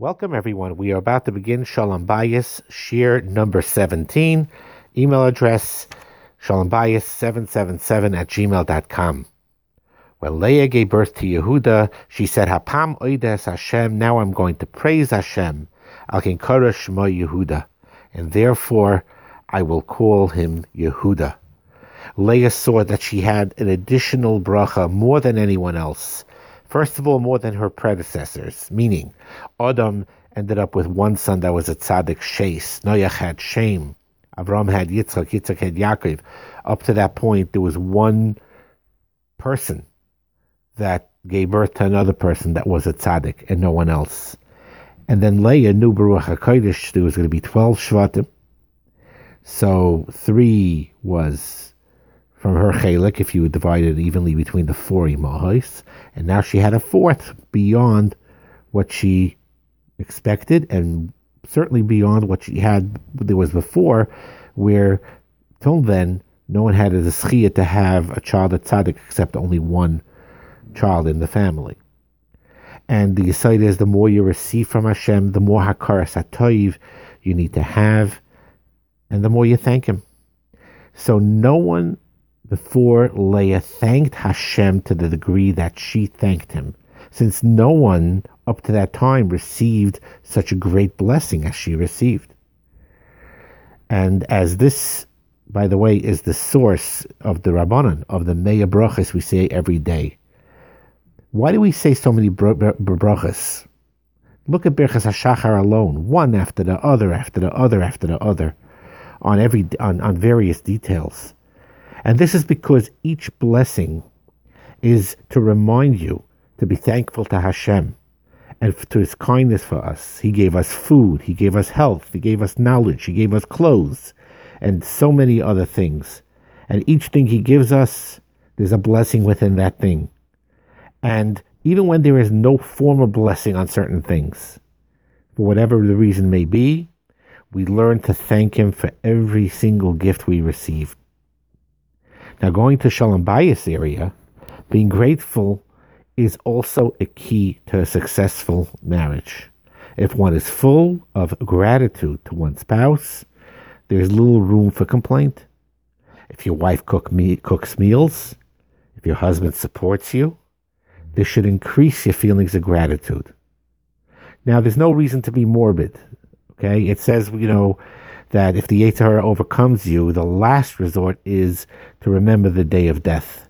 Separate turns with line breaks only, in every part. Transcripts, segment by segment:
Welcome, everyone. We are about to begin Shalom Bayis, Shiur number 17. Email address shalombayis777 at gmail.com. When Leah gave birth to Yehuda, she said, Hapam oides Hashem, now I'm going to praise Hashem. Kinkara shema Yehuda. And therefore, I will call him Yehuda. Leah saw that she had an additional bracha more than anyone else. First of all, more than her predecessors, meaning Adam ended up with one son that was a tzaddik Shais. Noach had Shem. Avram had Yitzchak. Yitzchak had Yaakov. Up to that point, there was one person that gave birth to another person that was a tzaddik and no one else. And then Leah knew b'Ruach HaKodesh, there was going to be 12 Shvatim. So three was from her chelik if you would divide it evenly between the four imahos, and now she had a fourth beyond what she expected, and certainly beyond what she had there was before, where till then no one had a schia to have a child at tzaddik except only one child in the family. And the aside is the more you receive from Hashem, the more hakaras hatoiv you need to have, and the more you thank Him. So no one before Leah thanked Hashem to the degree that she thanked him, since no one up to that time received such a great blessing as she received. And as this, by the way, is the source of the Rabbanan, of the Me'ah brachas we say every day. Why do we say so many brachas? Look at Birchas HaShachar alone, one after the other, after the other, after the other, on every on, on various details. And this is because each blessing is to remind you to be thankful to Hashem and to his kindness for us. He gave us food, he gave us health, he gave us knowledge, he gave us clothes, and so many other things. And each thing he gives us, there's a blessing within that thing. And even when there is no form of blessing on certain things, for whatever the reason may be, we learn to thank him for every single gift we receive. Now, going to Shalom Bayis area, being grateful is also a key to a successful marriage. If one is full of gratitude to one's spouse, there's little room for complaint. If your wife cook me, cooks meals, if your husband supports you, this should increase your feelings of gratitude. Now, there's no reason to be morbid. Okay, it says you know that if the Yetzer Hara overcomes you, the last resort is to remember the day of death.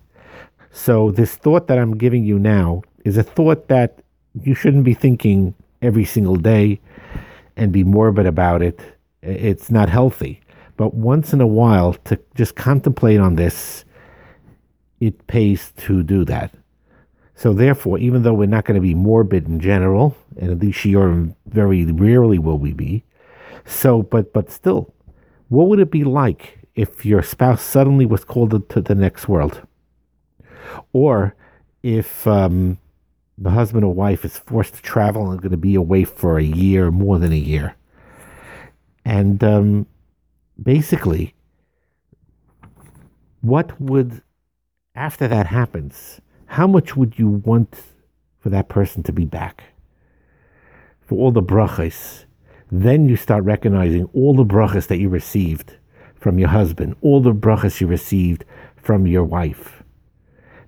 So this thought that I'm giving you now is a thought that you shouldn't be thinking every single day and be morbid about it. It's not healthy. But once in a while, to just contemplate on this, it pays to do that. So therefore, even though we're not going to be morbid in general, and at least shiurim very rarely will we be, so, but but still, what would it be like if your spouse suddenly was called to the next world, or if um, the husband or wife is forced to travel and going to be away for a year, more than a year, and um, basically, what would after that happens? How much would you want for that person to be back? For all the brachas then you start recognizing all the brachas that you received from your husband, all the brachas you received from your wife.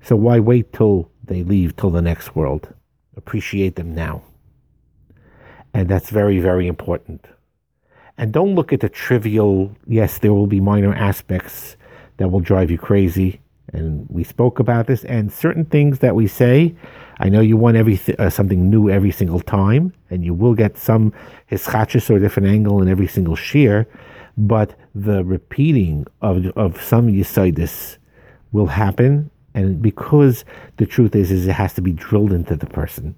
So why wait till they leave till the next world? Appreciate them now. And that's very, very important. And don't look at the trivial, yes, there will be minor aspects that will drive you crazy. And we spoke about this, and certain things that we say I know you want every uh, something new every single time, and you will get some hischachis or different angle in every single shiur, but the repeating of of some yisaidis will happen, and because the truth is, is it has to be drilled into the person,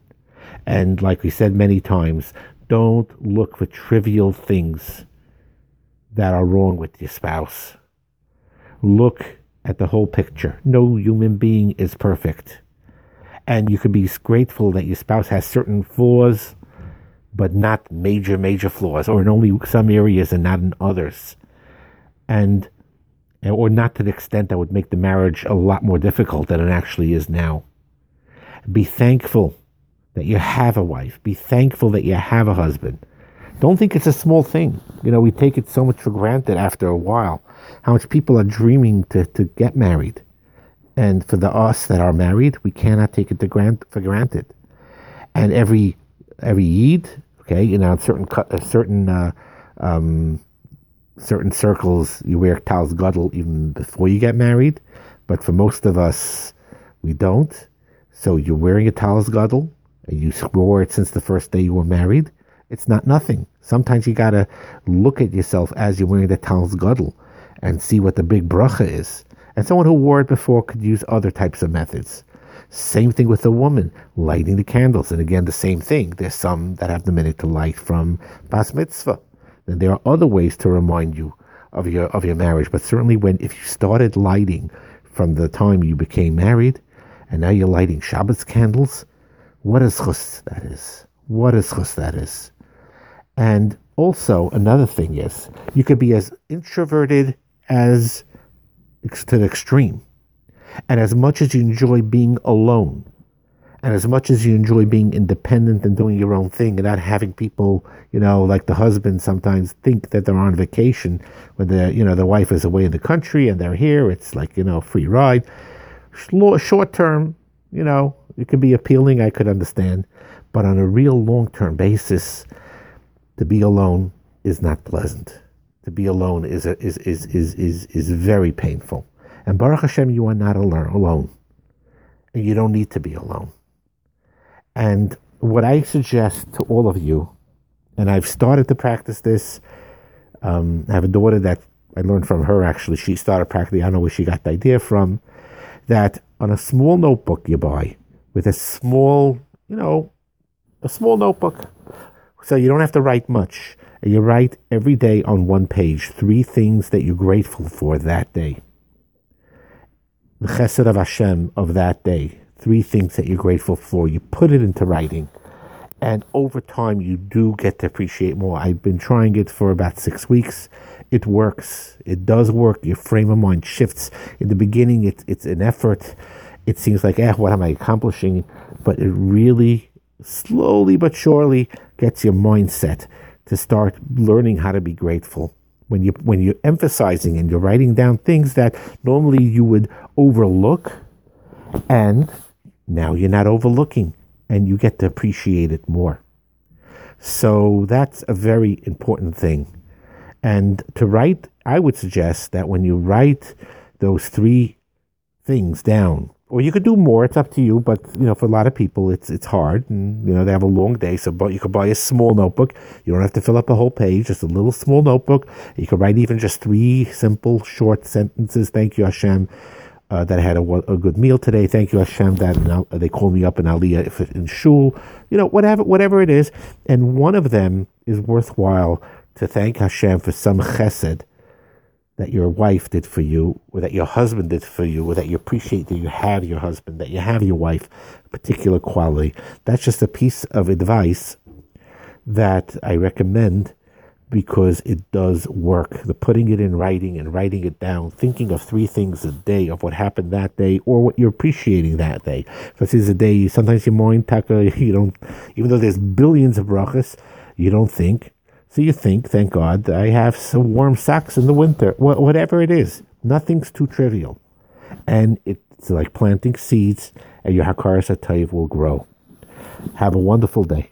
and like we said many times, don't look for trivial things that are wrong with your spouse. Look at the whole picture. No human being is perfect and you can be grateful that your spouse has certain flaws, but not major, major flaws, or in only some areas and not in others, and or not to the extent that would make the marriage a lot more difficult than it actually is now. Be thankful that you have a wife. Be thankful that you have a husband. Don't think it's a small thing. You know, we take it so much for granted after a while. How much people are dreaming to, to get married. And for the us that are married, we cannot take it to grant, for granted. And every every Eid, okay, you know, certain certain uh, um, certain circles, you wear talis gadol even before you get married. But for most of us, we don't. So you're wearing a talis gadol, and you wore it since the first day you were married. It's not nothing. Sometimes you gotta look at yourself as you're wearing the talis gadol and see what the big bracha is. And someone who wore it before could use other types of methods. Same thing with the woman, lighting the candles. And again, the same thing. There's some that have the minhag to light from Bas Mitzvah. Then there are other ways to remind you of your of your marriage. But certainly when if you started lighting from the time you became married, and now you're lighting Shabbos candles, what is chus that is? What is chus that is. And also another thing is you could be as introverted as to the extreme. And as much as you enjoy being alone, and as much as you enjoy being independent and doing your own thing and not having people, you know, like the husband sometimes think that they're on vacation when the, you know, the wife is away in the country and they're here. It's like, you know, free ride. Short term, you know, it could be appealing. I could understand. But on a real long term basis, to be alone is not pleasant. To be alone is, a, is, is, is, is, is very painful. And Baruch Hashem, you are not alone. And you don't need to be alone. And what I suggest to all of you, and I've started to practice this. Um, I have a daughter that I learned from her actually. She started practicing. I don't know where she got the idea from. That on a small notebook you buy with a small, you know, a small notebook. So you don't have to write much. You write every day on one page three things that you're grateful for that day. The chesed of Hashem of that day three things that you're grateful for. You put it into writing. And over time, you do get to appreciate more. I've been trying it for about six weeks. It works. It does work. Your frame of mind shifts. In the beginning, it's, it's an effort. It seems like, eh, what am I accomplishing? But it really, slowly but surely, gets your mindset to start learning how to be grateful. When you when you're emphasizing and you're writing down things that normally you would overlook, and now you're not overlooking and you get to appreciate it more. So that's a very important thing. And to write, I would suggest that when you write those three things down, or you could do more, it's up to you, but you know, for a lot of people it's it's hard and you know, they have a long day, so but you could buy a small notebook. You don't have to fill up a whole page, just a little small notebook. You could write even just three simple short sentences. Thank you, Hashem uh, that I had a, a, good meal today. Thank you, Hashem, that and they call me up in Aliyah if in shul, you know, whatever, whatever it is. And one of them is worthwhile to thank Hashem for some chesed that your wife did for you, or that your husband did for you, or that you appreciate that you have your husband, that you have your wife, a particular quality. That's just a piece of advice that I recommend because it does work. The putting it in writing and writing it down, thinking of three things a day of what happened that day or what you're appreciating that day. So this is a day, sometimes you're more taka, you don't, even though there's billions of brachas, you don't think. So you think, thank God, I have some warm socks in the winter. Wh- whatever it is, nothing's too trivial. And it's like planting seeds and your Hakaras HaTayv will grow. Have a wonderful day.